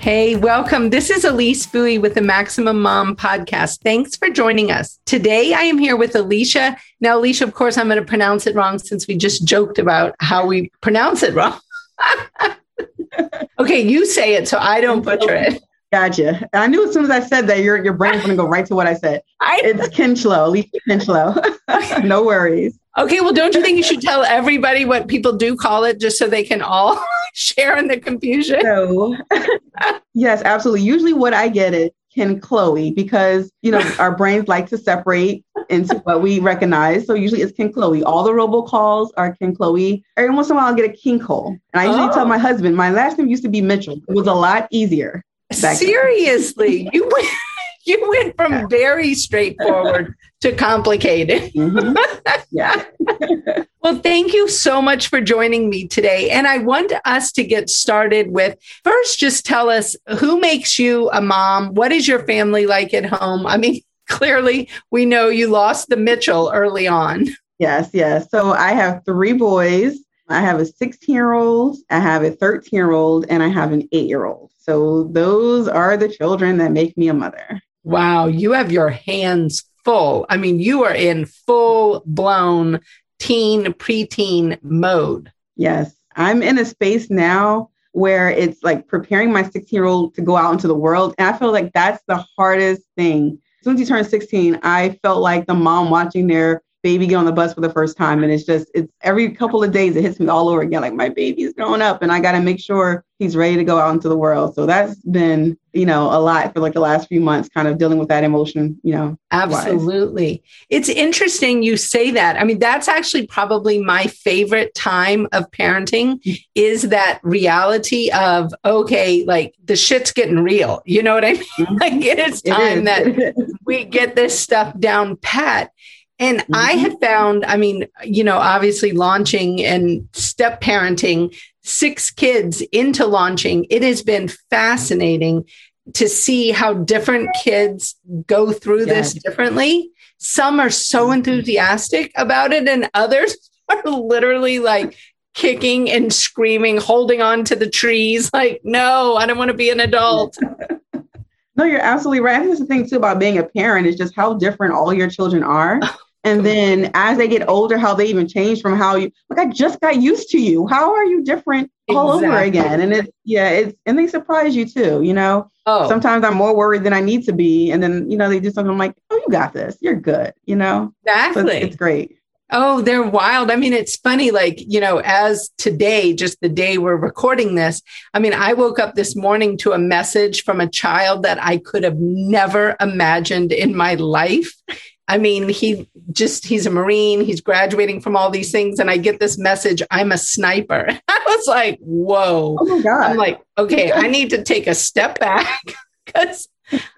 Hey, welcome. This is Elise Buie with the Maximum Mom podcast. Thanks for joining us. Today I am here with Alicia. Now, Alicia, of course, I'm going to pronounce it wrong since we just joked about how we pronounce it wrong. okay, you say it so I don't butcher it. Gotcha. I knew as soon as I said that, your your brain's going to go right to what I said. I, it's Kinchlow, Alicia Kinchlow. no worries. Okay, well, don't you think you should tell everybody what people do call it just so they can all share in the confusion? So, yes, absolutely. Usually, what I get is Ken Chloe because you know our brains like to separate into what we recognize. So usually it's Ken Chloe. All the robocalls are Ken Chloe. Every once in a while I'll get a King Cole. And I usually oh. tell my husband, my last name used to be Mitchell. It was a lot easier. Seriously, you went you went from very straightforward to complicated. Mm-hmm. Yeah. well, thank you so much for joining me today. And I want us to get started with first, just tell us who makes you a mom? What is your family like at home? I mean, clearly we know you lost the Mitchell early on. Yes, yes. So I have three boys. I have a 16 year old, I have a 13 year old, and I have an eight year old. So those are the children that make me a mother. Wow, you have your hands full. I mean, you are in full blown teen, preteen mode. Yes. I'm in a space now where it's like preparing my 16 year old to go out into the world. And I feel like that's the hardest thing. As soon as he turned 16, I felt like the mom watching their baby get on the bus for the first time. And it's just, it's every couple of days, it hits me all over again. Like my baby is growing up and I got to make sure he's ready to go out into the world. So that's been, you know, a lot for like the last few months, kind of dealing with that emotion, you know. Absolutely. Wise. It's interesting you say that. I mean, that's actually probably my favorite time of parenting is that reality of, okay, like the shit's getting real. You know what I mean? Like it is time it that we get this stuff down pat. And mm-hmm. I have found, I mean, you know, obviously launching and step parenting six kids into launching, it has been fascinating to see how different kids go through yes. this differently. Some are so mm-hmm. enthusiastic about it, and others are literally like kicking and screaming, holding on to the trees, like, no, I don't want to be an adult. No, you're absolutely right. I think that's the thing too about being a parent is just how different all your children are. And then as they get older, how they even change from how you like I just got used to you. How are you different all exactly. over again? And it's yeah, it's and they surprise you too, you know. Oh. Sometimes I'm more worried than I need to be. And then, you know, they do something I'm like, oh, you got this. You're good, you know? Exactly. So it's, it's great. Oh, they're wild. I mean, it's funny, like, you know, as today, just the day we're recording this, I mean, I woke up this morning to a message from a child that I could have never imagined in my life. I mean, he just, he's a Marine, he's graduating from all these things. And I get this message, I'm a sniper. I was like, whoa. Oh my God. I'm like, okay, I need to take a step back because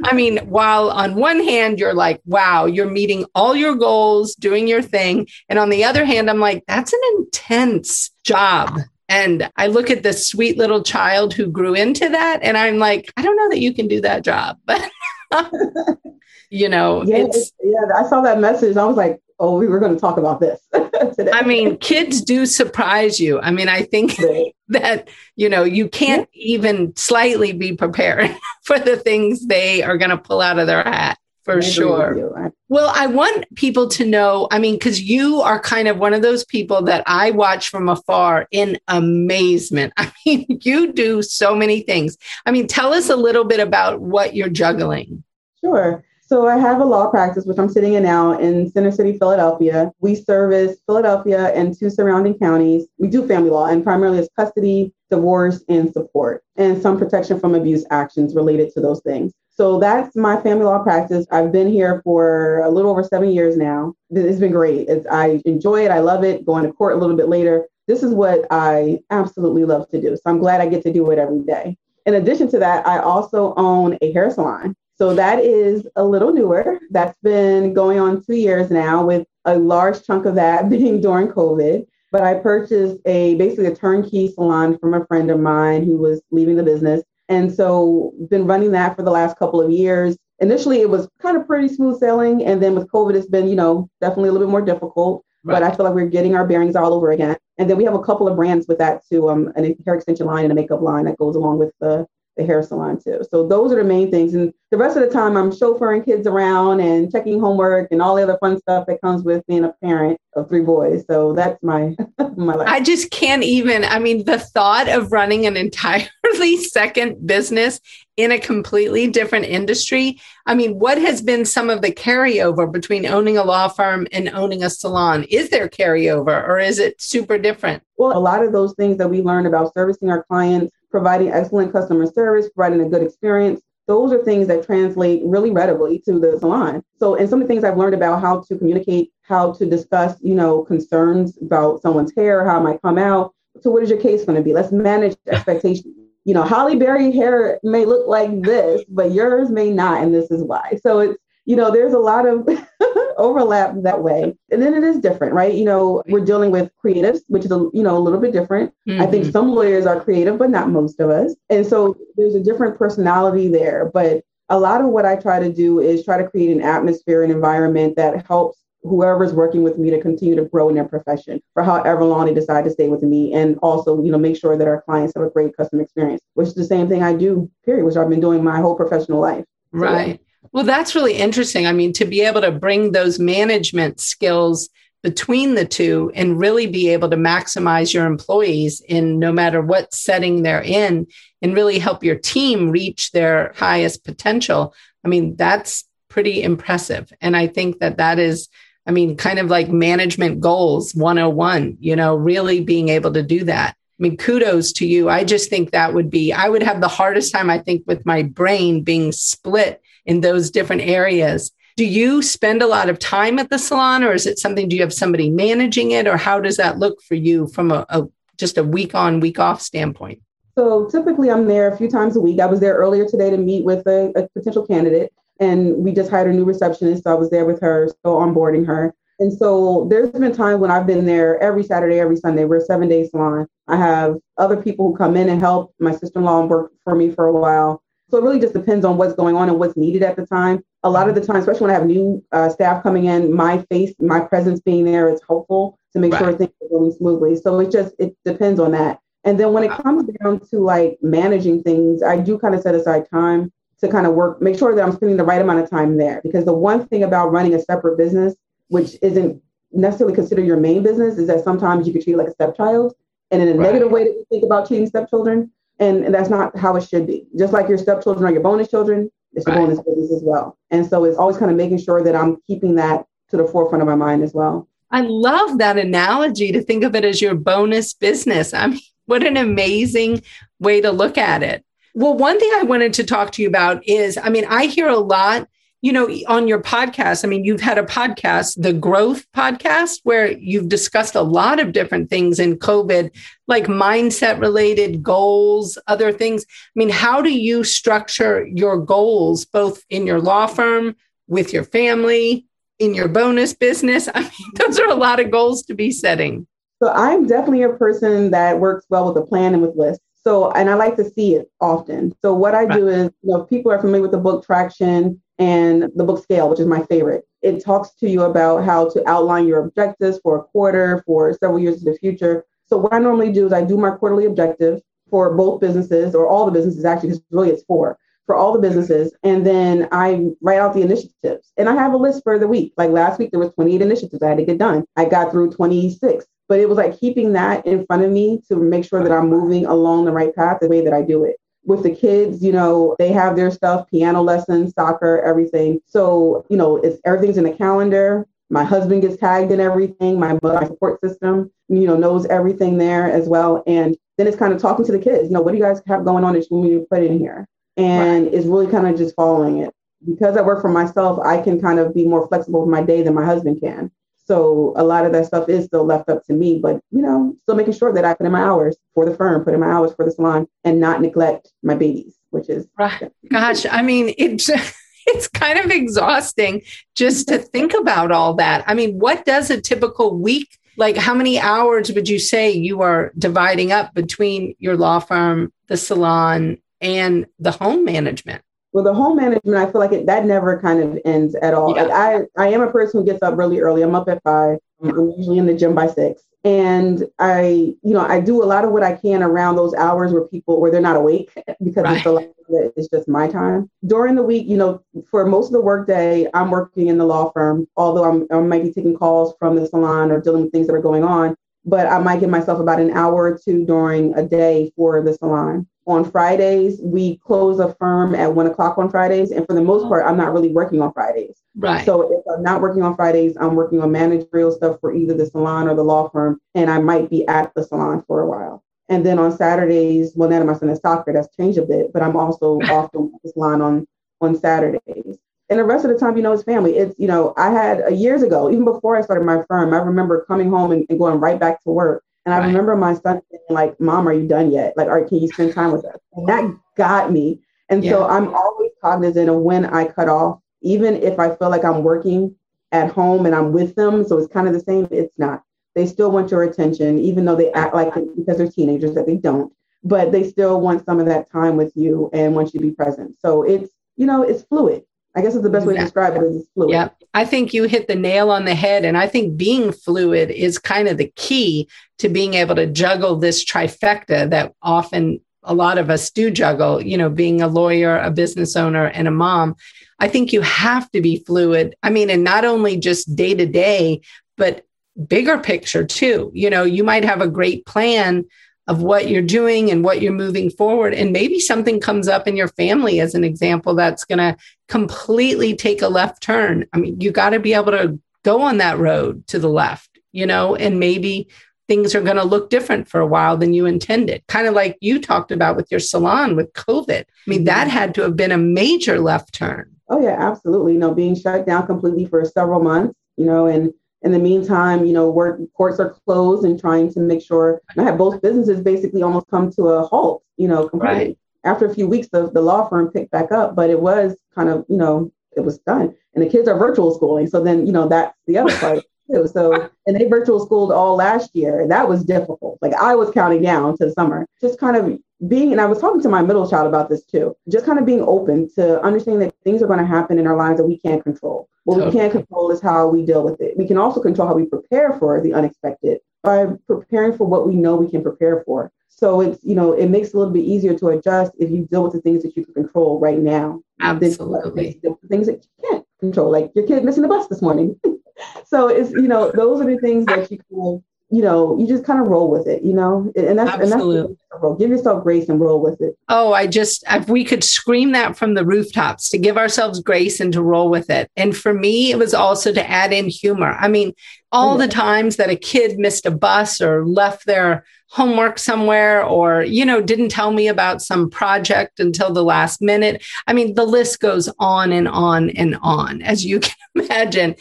I mean, while on one hand, you're like, wow, you're meeting all your goals, doing your thing. And on the other hand, I'm like, that's an intense job. And I look at this sweet little child who grew into that. And I'm like, I don't know that you can do that job. But you know yeah, yeah i saw that message i was like oh we were going to talk about this today i mean kids do surprise you i mean i think right. that you know you can't yeah. even slightly be prepared for the things they are going to pull out of their hat for sure. Well, I want people to know, I mean, because you are kind of one of those people that I watch from afar in amazement. I mean, you do so many things. I mean, tell us a little bit about what you're juggling. Sure. So I have a law practice, which I'm sitting in now in Center City, Philadelphia. We service Philadelphia and two surrounding counties. We do family law and primarily it's custody, divorce, and support, and some protection from abuse actions related to those things. So that's my family law practice. I've been here for a little over seven years now. It's been great. It's, I enjoy it. I love it. Going to court a little bit later. This is what I absolutely love to do. So I'm glad I get to do it every day. In addition to that, I also own a hair salon. So that is a little newer. That's been going on two years now, with a large chunk of that being during COVID. But I purchased a basically a turnkey salon from a friend of mine who was leaving the business. And so been running that for the last couple of years. Initially it was kind of pretty smooth sailing. And then with COVID, it's been, you know, definitely a little bit more difficult. Right. But I feel like we're getting our bearings all over again. And then we have a couple of brands with that too, um, an hair extension line and a makeup line that goes along with the the hair salon too. So those are the main things. And the rest of the time, I'm chauffeuring kids around and checking homework and all the other fun stuff that comes with being a parent of three boys. So that's my my life. I just can't even. I mean, the thought of running an entirely second business in a completely different industry. I mean, what has been some of the carryover between owning a law firm and owning a salon? Is there carryover or is it super different? Well, a lot of those things that we learned about servicing our clients providing excellent customer service, providing a good experience. Those are things that translate really readily to the salon. So, and some of the things I've learned about how to communicate, how to discuss, you know, concerns about someone's hair, how it might come out. So, what is your case going to be? Let's manage expectations. You know, Halle Berry hair may look like this, but yours may not, and this is why. So it's you know, there's a lot of overlap that way. And then it is different, right? You know, we're dealing with creatives, which is, a, you know, a little bit different. Mm-hmm. I think mm-hmm. some lawyers are creative, but not most of us. And so there's a different personality there. But a lot of what I try to do is try to create an atmosphere and environment that helps whoever's working with me to continue to grow in their profession for however long they decide to stay with me and also you know make sure that our clients have a great customer experience which is the same thing i do period which i've been doing my whole professional life so, right well, that's really interesting. I mean, to be able to bring those management skills between the two and really be able to maximize your employees in no matter what setting they're in and really help your team reach their highest potential. I mean, that's pretty impressive. And I think that that is, I mean, kind of like management goals 101, you know, really being able to do that. I mean, kudos to you. I just think that would be, I would have the hardest time, I think, with my brain being split in those different areas. Do you spend a lot of time at the salon or is it something, do you have somebody managing it or how does that look for you from a, a just a week on, week off standpoint? So typically I'm there a few times a week. I was there earlier today to meet with a, a potential candidate and we just hired a new receptionist. So I was there with her, so onboarding her. And so there's been times when I've been there every Saturday, every Sunday. We're a seven day salon. I have other people who come in and help. My sister in law worked for me for a while. So it really just depends on what's going on and what's needed at the time. A lot of the time, especially when I have new uh, staff coming in, my face, my presence being there is helpful to make right. sure things are going smoothly. So it just it depends on that. And then when it comes down to like managing things, I do kind of set aside time to kind of work, make sure that I'm spending the right amount of time there. Because the one thing about running a separate business, which isn't necessarily considered your main business, is that sometimes you can treat it like a stepchild. And in a right. negative way that you think about treating stepchildren, and, that's not how it should be. Just like your stepchildren are your bonus children, it's your right. bonus business as well. And so it's always kind of making sure that I'm keeping that to the forefront of my mind as well. I love that analogy to think of it as your bonus business. I mean, what an amazing way to look at it. Well, one thing I wanted to talk to you about is I mean, I hear a lot you know, on your podcast, I mean, you've had a podcast, the Growth Podcast, where you've discussed a lot of different things in COVID, like mindset related goals, other things. I mean, how do you structure your goals, both in your law firm, with your family, in your bonus business? I mean, those are a lot of goals to be setting. So I'm definitely a person that works well with a plan and with lists. So, and I like to see it often. So, what I do is, you know, people are familiar with the book Traction and the book Scale, which is my favorite. It talks to you about how to outline your objectives for a quarter, for several years in the future. So, what I normally do is I do my quarterly objective for both businesses or all the businesses, actually, because really it's four for all the businesses. And then I write out the initiatives and I have a list for the week. Like last week, there was 28 initiatives I had to get done. I got through 26 but it was like keeping that in front of me to make sure that I'm moving along the right path the way that I do it. With the kids, you know, they have their stuff, piano lessons, soccer, everything. So, you know, it's everything's in the calendar. My husband gets tagged in everything. My, my support system, you know, knows everything there as well. And then it's kind of talking to the kids, you know, what do you guys have going on that you me to put in here? And right. it's really kind of just following it. Because I work for myself, I can kind of be more flexible with my day than my husband can. So a lot of that stuff is still left up to me, but you know, still making sure that I put in my hours for the firm, put in my hours for the salon, and not neglect my babies, which is right. Gosh, I mean, it's it's kind of exhausting just to think about all that. I mean, what does a typical week like how many hours would you say you are dividing up between your law firm, the salon, and the home management? Well, the home management, I feel like it, that never kind of ends at all. Yeah. Like I, I am a person who gets up really early. I'm up at five. Mm-hmm. I'm usually in the gym by six and i you know i do a lot of what i can around those hours where people where they're not awake because right. it's a lot of it is just my time during the week you know for most of the workday i'm working in the law firm although I'm, i might be taking calls from the salon or dealing with things that are going on but i might give myself about an hour or two during a day for the salon on Fridays. We close a firm at one o'clock on Fridays. And for the most part, I'm not really working on Fridays. Right. So if I'm not working on Fridays, I'm working on managerial stuff for either the salon or the law firm. And I might be at the salon for a while. And then on Saturdays, well, now my son is soccer, that's changed a bit, but I'm also off the salon on, on Saturdays. And the rest of the time, you know, it's family. It's, you know, I had uh, years ago, even before I started my firm, I remember coming home and, and going right back to work and right. I remember my son saying, like, Mom, are you done yet? Like, right, can you spend time with us? And that got me. And yeah. so I'm always cognizant of when I cut off, even if I feel like I'm working at home and I'm with them. So it's kind of the same. It's not. They still want your attention, even though they act like because they're teenagers that they don't, but they still want some of that time with you and want you to be present. So it's, you know, it's fluid. I guess it's the best way to describe it is fluid. Yeah. I think you hit the nail on the head. And I think being fluid is kind of the key to being able to juggle this trifecta that often a lot of us do juggle, you know, being a lawyer, a business owner, and a mom. I think you have to be fluid. I mean, and not only just day to day, but bigger picture too. You know, you might have a great plan of what you're doing and what you're moving forward. And maybe something comes up in your family, as an example, that's going to completely take a left turn. I mean, you got to be able to go on that road to the left, you know, and maybe things are going to look different for a while than you intended. Kind of like you talked about with your salon with COVID. I mean, that mm-hmm. had to have been a major left turn. Oh, yeah, absolutely. You know, being shut down completely for several months, you know, and in the meantime, you know, work courts are closed and trying to make sure I have both businesses basically almost come to a halt, you know, completely. Right. After a few weeks, the, the law firm picked back up, but it was kind of, you know, it was done. And the kids are virtual schooling. So then, you know, that's the other part too. So, and they virtual schooled all last year. And that was difficult. Like I was counting down to the summer, just kind of being, and I was talking to my middle child about this too, just kind of being open to understanding that things are going to happen in our lives that we can't control. What we can't control is how we deal with it. We can also control how we prepare for the unexpected by preparing for what we know we can prepare for. So it's, you know, it makes it a little bit easier to adjust if you deal with the things that you can control right now. Absolutely. The things that you can't control, like your kid missing the bus this morning. so it's, you know, those are the things that you can you know, you just kind of roll with it, you know, and that's Absolutely. and that's give yourself grace and roll with it. Oh, I just if we could scream that from the rooftops to give ourselves grace and to roll with it. And for me, it was also to add in humor. I mean, all the times that a kid missed a bus or left their homework somewhere or you know didn't tell me about some project until the last minute i mean the list goes on and on and on as you can imagine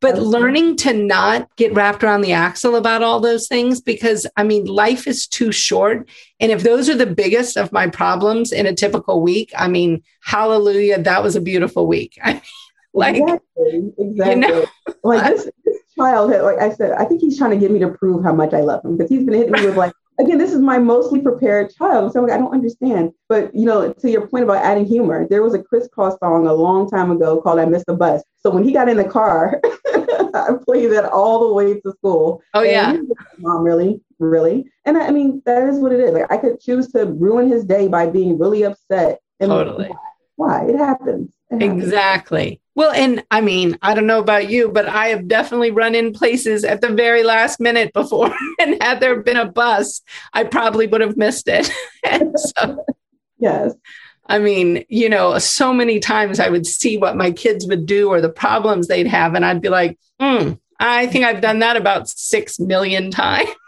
but learning to not get wrapped around the axle about all those things because I mean, life is too short. And if those are the biggest of my problems in a typical week, I mean, hallelujah, that was a beautiful week. I mean, like, exactly. exactly. You know? like this, this child, like I said, I think he's trying to get me to prove how much I love him because he's been hitting me with like, again, this is my mostly prepared child. So like, I don't understand. But you know, to your point about adding humor, there was a Kris Kross song a long time ago called "I Missed the Bus." So when he got in the car, I played that all the way to school. Oh yeah, like, mom, really, really. And I, I, mean, that is what it is. Like I could choose to ruin his day by being really upset. And totally. Why? Happens. It happens. Exactly. Well, and I mean, I don't know about you, but I have definitely run in places at the very last minute before. and had there been a bus, I probably would have missed it. so, yes. I mean, you know, so many times I would see what my kids would do or the problems they'd have, and I'd be like, hmm, I think I've done that about six million times.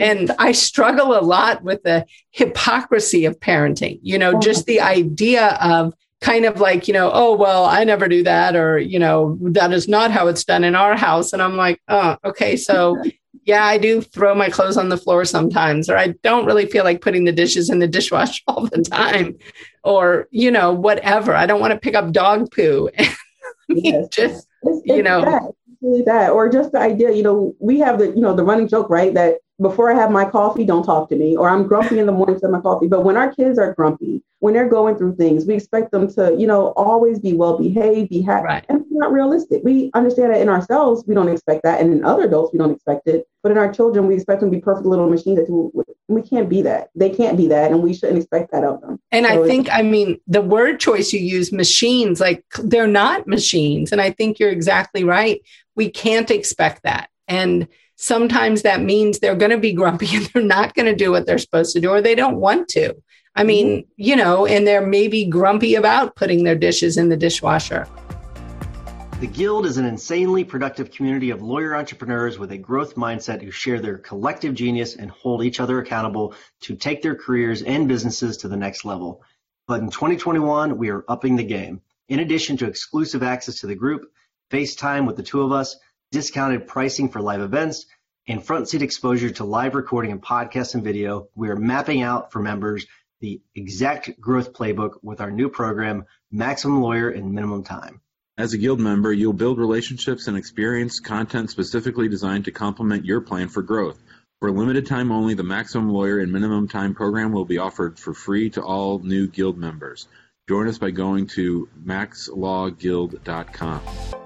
And I struggle a lot with the hypocrisy of parenting, you know, just the idea of kind of like, you know, oh, well, I never do that, or, you know, that is not how it's done in our house. And I'm like, oh, okay. So, yeah, I do throw my clothes on the floor sometimes, or I don't really feel like putting the dishes in the dishwasher all the time. or, you know, whatever. I don't want to pick up dog poo. I mean, yes. just, it's, it's you know. That. Really that. Or just the idea, you know, we have the, you know, the running joke, right? That before I have my coffee, don't talk to me, or I'm grumpy in the morning to my coffee. But when our kids are grumpy, when they're going through things, we expect them to, you know, always be well behaved, be happy. Right. And it's not realistic. We understand that in ourselves, we don't expect that. And in other adults, we don't expect it. But in our children, we expect them to be perfect little machines that do, we can't be that. They can't be that. And we shouldn't expect that of them. And so I think, I mean, the word choice you use, machines, like they're not machines. And I think you're exactly right. We can't expect that. And sometimes that means they're going to be grumpy and they're not going to do what they're supposed to do or they don't want to. I mean, mm-hmm. you know, and they're maybe grumpy about putting their dishes in the dishwasher. The Guild is an insanely productive community of lawyer entrepreneurs with a growth mindset who share their collective genius and hold each other accountable to take their careers and businesses to the next level. But in 2021, we are upping the game. In addition to exclusive access to the group, FaceTime with the two of us, discounted pricing for live events, and front seat exposure to live recording and podcast and video, we are mapping out for members the exact growth playbook with our new program, Maximum Lawyer in Minimum Time. As a Guild member, you'll build relationships and experience content specifically designed to complement your plan for growth. For limited time only, the Maximum Lawyer in Minimum Time program will be offered for free to all new Guild members. Join us by going to maxlawguild.com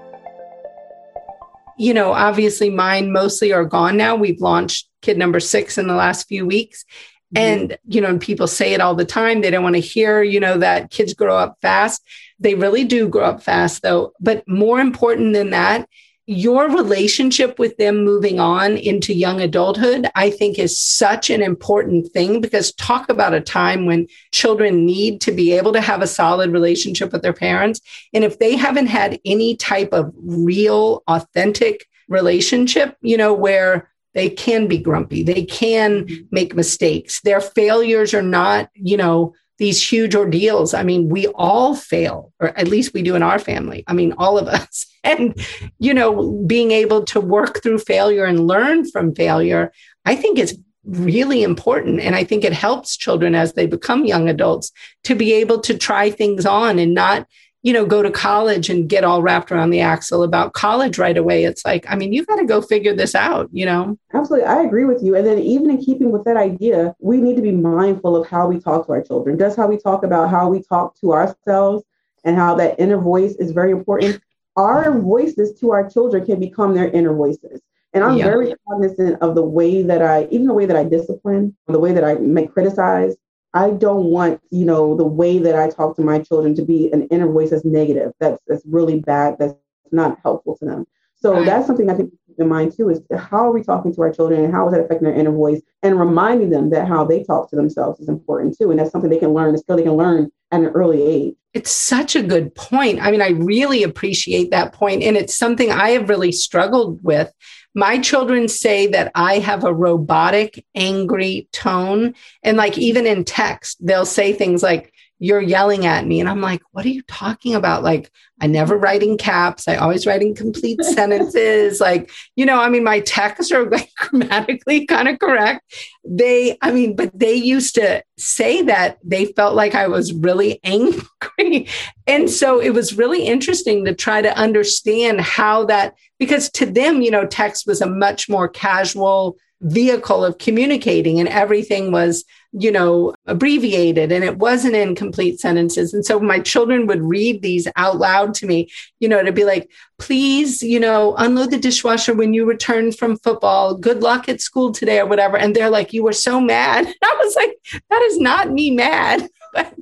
you know, obviously mine mostly are gone now. We've launched kid number six in the last few weeks. Mm-hmm. And, you know, people say it all the time. They don't want to hear, you know, that kids grow up fast. They really do grow up fast, though. But more important than that your relationship with them moving on into young adulthood, I think is such an important thing because talk about a time when children need to be able to have a solid relationship with their parents. And if they haven't had any type of real, authentic relationship, you know, where they can be grumpy, they can mm-hmm. make mistakes, their failures are not, you know, these huge ordeals. I mean, we all fail, or at least we do in our family. I mean, all of us. And, you know, being able to work through failure and learn from failure, I think is really important. And I think it helps children as they become young adults to be able to try things on and not you know, go to college and get all wrapped around the axle about college right away. It's like, I mean, you've got to go figure this out, you know? Absolutely. I agree with you. And then, even in keeping with that idea, we need to be mindful of how we talk to our children. Just how we talk about how we talk to ourselves and how that inner voice is very important. Our voices to our children can become their inner voices. And I'm yeah. very cognizant of the way that I, even the way that I discipline, the way that I may criticize, I don't want, you know, the way that I talk to my children to be an inner voice that's negative. That's that's really bad. That's not helpful to them. So right. that's something I think keep in mind too is how are we talking to our children and how is that affecting their inner voice and reminding them that how they talk to themselves is important too. And that's something they can learn, a skill they can learn at an early age. It's such a good point. I mean, I really appreciate that point, And it's something I have really struggled with my children say that I have a robotic, angry tone. And like even in text, they'll say things like, you're yelling at me. And I'm like, what are you talking about? Like, I never write in caps. I always write in complete sentences. Like, you know, I mean, my texts are like grammatically kind of correct. They, I mean, but they used to say that they felt like I was really angry. And so it was really interesting to try to understand how that, because to them, you know, text was a much more casual vehicle of communicating and everything was you know, abbreviated and it wasn't in complete sentences. And so my children would read these out loud to me, you know, to be like, please, you know, unload the dishwasher when you return from football. Good luck at school today or whatever. And they're like, you were so mad. And I was like, that is not me mad. But,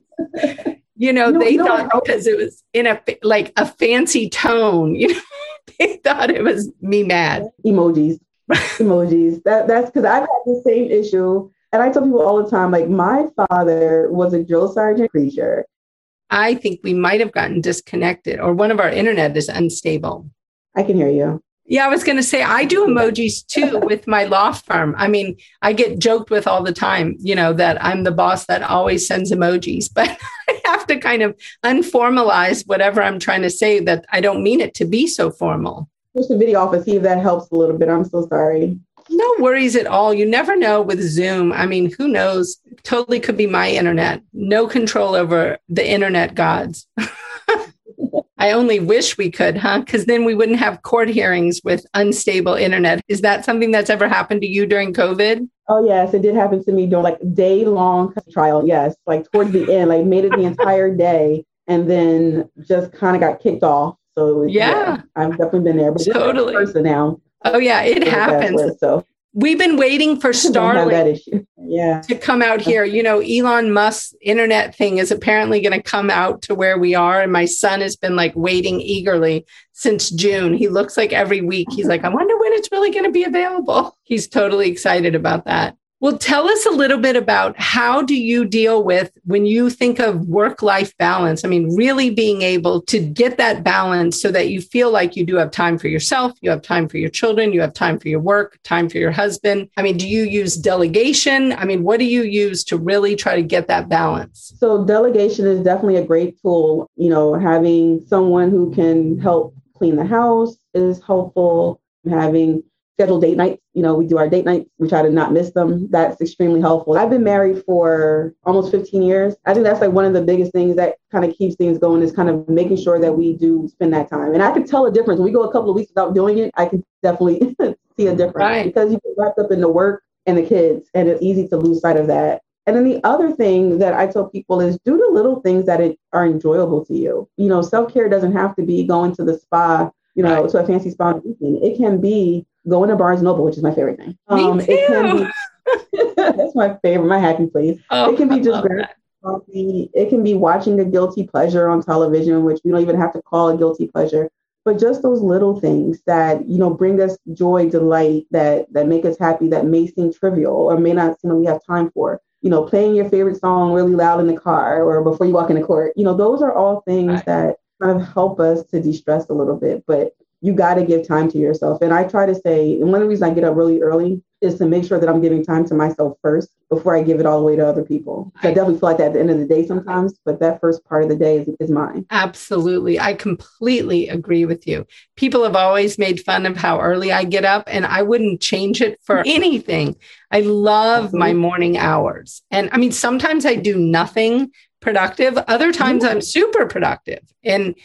you know, no, they no, thought no. because it was in a like a fancy tone, you know, they thought it was me mad. Emojis. Emojis. That that's because I've had the same issue and I tell people all the time, like my father was a drill sergeant preacher. I think we might have gotten disconnected, or one of our internet is unstable. I can hear you. Yeah, I was going to say I do emojis too with my law firm. I mean, I get joked with all the time, you know, that I'm the boss that always sends emojis, but I have to kind of unformalize whatever I'm trying to say that I don't mean it to be so formal. Push the video off and see if that helps a little bit. I'm so sorry. No worries at all. You never know with Zoom. I mean, who knows? Totally could be my internet. No control over the internet gods. I only wish we could, huh? Because then we wouldn't have court hearings with unstable internet. Is that something that's ever happened to you during COVID? Oh yes, it did happen to me during like day long trial. Yes, like towards the end, like made it the entire day, and then just kind of got kicked off. So yeah. yeah. I've definitely been there, but totally person now. Oh yeah, it happens. so we've been waiting for Starlink yeah. to come out here. You know, Elon Musk's internet thing is apparently going to come out to where we are. And my son has been like waiting eagerly since June. He looks like every week he's like, I wonder when it's really going to be available. He's totally excited about that. Well, tell us a little bit about how do you deal with when you think of work life balance? I mean, really being able to get that balance so that you feel like you do have time for yourself, you have time for your children, you have time for your work, time for your husband. I mean, do you use delegation? I mean, what do you use to really try to get that balance? So, delegation is definitely a great tool. You know, having someone who can help clean the house is helpful. Having schedule date nights. You know, we do our date nights. We try to not miss them. That's extremely helpful. I've been married for almost 15 years. I think that's like one of the biggest things that kind of keeps things going is kind of making sure that we do spend that time. And I can tell a difference. When we go a couple of weeks without doing it, I can definitely see a difference right. because you get wrapped up in the work and the kids, and it's easy to lose sight of that. And then the other thing that I tell people is do the little things that it, are enjoyable to you. You know, self care doesn't have to be going to the spa, you know, right. to a fancy spa. Weekend. It can be going to Barnes Noble, which is my favorite thing. Um, Me too. Be, that's my favorite, my happy place. Oh, it can be just grabbing coffee. It can be watching a guilty pleasure on television, which we don't even have to call a guilty pleasure. But just those little things that you know bring us joy, delight, that that make us happy, that may seem trivial or may not seem like we have time for. You know, playing your favorite song really loud in the car or before you walk into court. You know, those are all things right. that kind of help us to de-stress a little bit. But you got to give time to yourself. And I try to say, and one of the reasons I get up really early is to make sure that I'm giving time to myself first before I give it all away to other people. I definitely feel like that at the end of the day sometimes, but that first part of the day is, is mine. Absolutely. I completely agree with you. People have always made fun of how early I get up, and I wouldn't change it for anything. I love mm-hmm. my morning hours. And I mean, sometimes I do nothing productive, other times I'm super productive. And,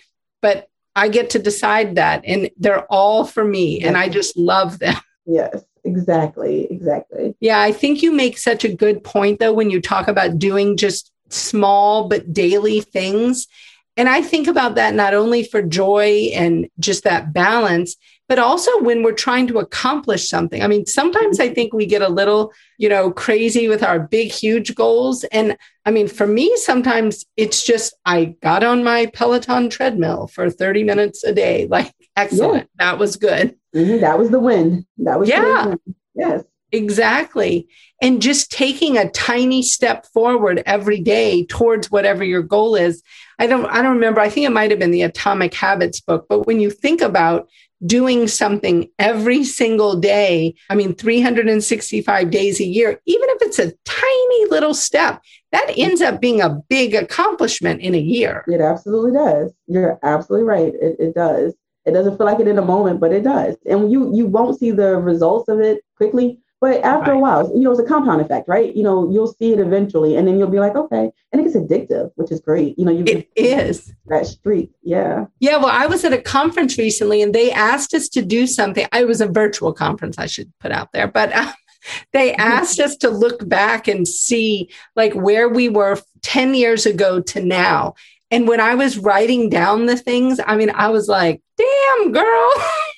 but I get to decide that. And they're all for me. And I just love them. Yes, exactly. Exactly. Yeah. I think you make such a good point, though, when you talk about doing just small but daily things. And I think about that not only for joy and just that balance, but also when we're trying to accomplish something. I mean, sometimes I think we get a little, you know, crazy with our big, huge goals. And I mean, for me, sometimes it's just I got on my Peloton treadmill for 30 minutes a day. Like, excellent. Yeah. That was good. Mm-hmm. That was the win. That was yeah. Yes. Exactly. And just taking a tiny step forward every day towards whatever your goal is. I don't I don't remember. I think it might have been the Atomic Habits book, but when you think about doing something every single day, I mean 365 days a year, even if it's a tiny little step, that ends up being a big accomplishment in a year. It absolutely does. You're absolutely right. It, it does. It doesn't feel like it in a moment, but it does. And you you won't see the results of it quickly, but after right. a while, you know, it's a compound effect, right? You know, you'll see it eventually, and then you'll be like, okay, and it gets addictive, which is great. You know, you it is that streak, yeah, yeah. Well, I was at a conference recently, and they asked us to do something. I was a virtual conference, I should put out there, but. Uh, they asked us to look back and see like where we were 10 years ago to now and when I was writing down the things, I mean, I was like, damn, girl,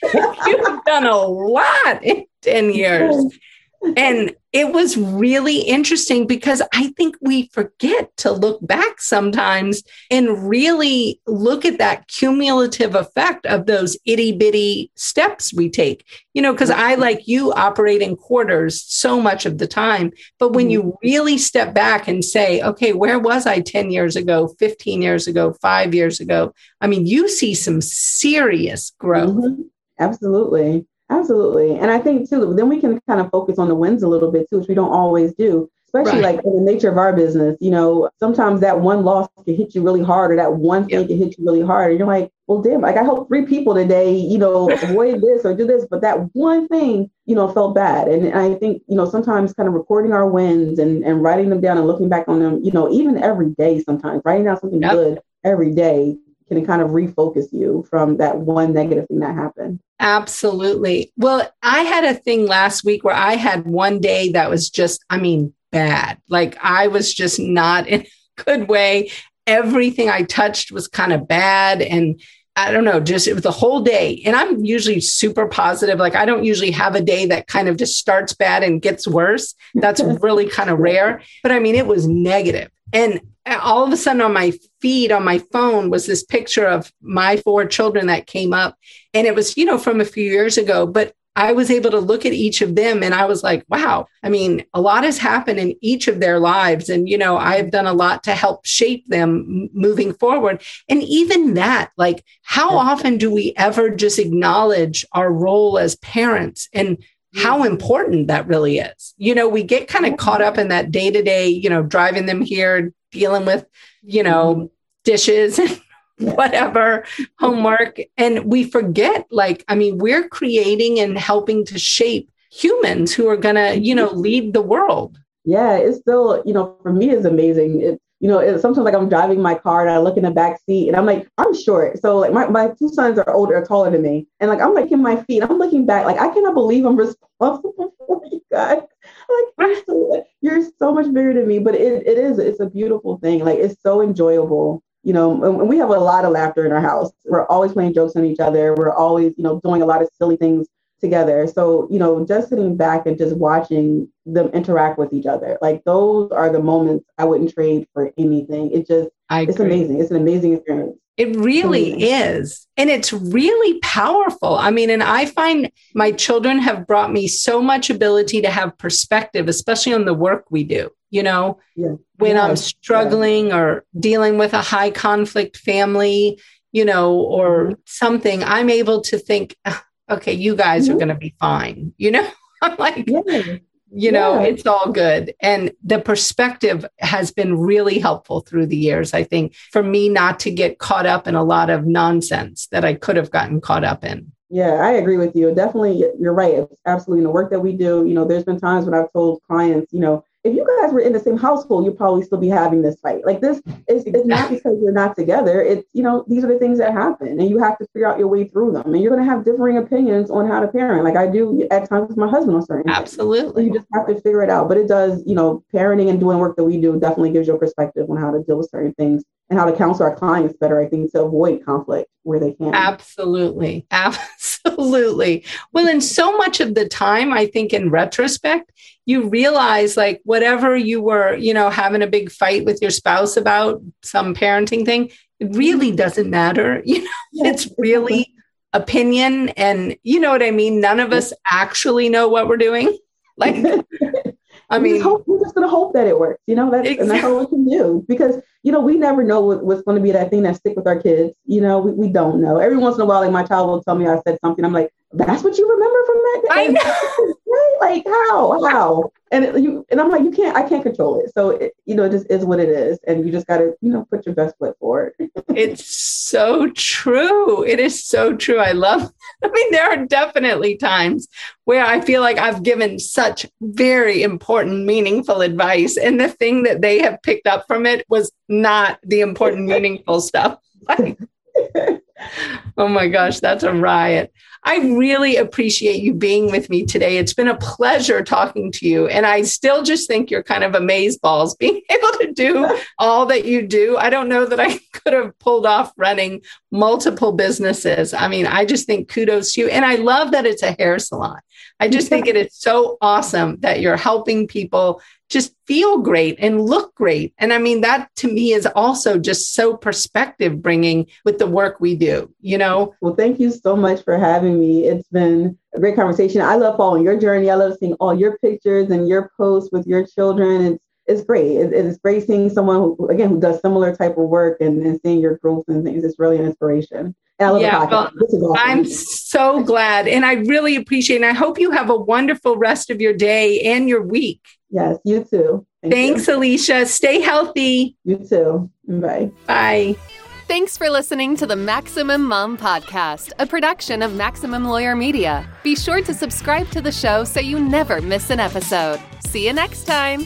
you've done a lot in 10 years and it was really interesting because I think we forget to look back sometimes and really look at that cumulative effect of those itty bitty steps we take. You know, because I, like you, operate in quarters so much of the time. But when you mm-hmm. really step back and say, okay, where was I 10 years ago, 15 years ago, five years ago? I mean, you see some serious growth. Mm-hmm. Absolutely. Absolutely. And I think too, then we can kind of focus on the wins a little bit too, which we don't always do. especially right. like in the nature of our business, you know, sometimes that one loss can hit you really hard or that one thing yep. can hit you really hard. And you're like, well, damn, like I hope three people today, you know, avoid this or do this, but that one thing, you know, felt bad. And I think, you know, sometimes kind of recording our wins and, and writing them down and looking back on them, you know, even every day sometimes, writing down something yep. good every day can kind of refocus you from that one negative thing that happened. Absolutely. Well, I had a thing last week where I had one day that was just, I mean, bad. Like I was just not in a good way. Everything I touched was kind of bad. And I don't know, just it was the whole day. And I'm usually super positive. Like I don't usually have a day that kind of just starts bad and gets worse. That's really kind of rare. But I mean, it was negative. And all of a sudden on my feed on my phone was this picture of my four children that came up. And it was, you know, from a few years ago. But I was able to look at each of them and I was like, wow, I mean, a lot has happened in each of their lives. And, you know, I've done a lot to help shape them moving forward. And even that, like, how often do we ever just acknowledge our role as parents and mm. how important that really is? You know, we get kind of caught up in that day to day, you know, driving them here, dealing with, you know, mm-hmm. dishes and whatever homework. And we forget like i mean we're creating and helping to shape humans who are going to you know lead the world. Yeah it's still you know for me it's amazing. It you know it's sometimes like i'm driving my car and i look in the back seat and i'm like i'm short. So like my, my two sons are older taller than me. And like i'm like in my feet. I'm looking back. Like i cannot believe i'm responsible for you guys like you're so, you're so much bigger than me but it, it is it's a beautiful thing like it's so enjoyable you know, and we have a lot of laughter in our house. We're always playing jokes on each other. We're always, you know, doing a lot of silly things together. So, you know, just sitting back and just watching them interact with each other, like those are the moments I wouldn't trade for anything. It just, I it's amazing. It's an amazing experience. It really is. And it's really powerful. I mean, and I find my children have brought me so much ability to have perspective, especially on the work we do you know yeah. when i'm struggling yeah. or dealing with a high conflict family you know or mm-hmm. something i'm able to think ah, okay you guys mm-hmm. are going to be fine you know i'm like yeah. You know it's all good and the perspective has been really helpful through the years i think for me not to get caught up in a lot of nonsense that i could have gotten caught up in yeah, I agree with you. Definitely, you're right. It's absolutely in the work that we do. You know, there's been times when I've told clients, you know, if you guys were in the same household, you'd probably still be having this fight. Like this is it's not because you're not together. It's you know these are the things that happen, and you have to figure out your way through them. And you're going to have differing opinions on how to parent. Like I do at times with my husband on certain. Absolutely, you just have to figure it out. But it does, you know, parenting and doing work that we do definitely gives you a perspective on how to deal with certain things and how to counsel our clients better, I think, to avoid conflict where they can. Absolutely. Absolutely. Well, and so much of the time, I think in retrospect, you realize like whatever you were, you know, having a big fight with your spouse about some parenting thing, it really doesn't matter. You know, it's really opinion. And you know what I mean? None of us actually know what we're doing. Like, I mean, hope, we're just going to hope that it works, you know, that's, exactly. and that's all we can do because, you know, we never know what, what's going to be that thing that stick with our kids. You know, we, we don't know. Every once in a while, like my child will tell me I said something. I'm like, that's what you remember from that day? I know. right? Like how, how? And it, you, and I'm like, you can't, I can't control it. So, it, you know, it just is what it is. And you just got to, you know, put your best foot forward. it's so true. It is so true. I love, I mean, there are definitely times where I feel like I've given such very important, meaningful advice. And the thing that they have picked up from it was not the important, meaningful stuff. Like, oh my gosh, that's a riot. I really appreciate you being with me today. It's been a pleasure talking to you. And I still just think you're kind of amaze balls being able to do all that you do. I don't know that I could have pulled off running multiple businesses. I mean, I just think kudos to you. And I love that it's a hair salon. I just think it is so awesome that you're helping people just feel great and look great. And I mean, that to me is also just so perspective bringing with the work we do, you know? Well, thank you so much for having me. It's been a great conversation. I love following your journey. I love seeing all your pictures and your posts with your children. It's it's great. It, it's great seeing someone who, again, who does similar type of work and, and seeing your growth and things. It's really an inspiration. And I love Yeah, the podcast. well, awesome. I'm so glad. And I really appreciate it. And I hope you have a wonderful rest of your day and your week. yes, you too. Thank Thanks, Alicia. Stay healthy. You. you too. Bye. Bye. Thanks for listening to the Maximum Mom Podcast, a production of Maximum Lawyer Media. Be sure to subscribe to the show so you never miss an episode. See you next time.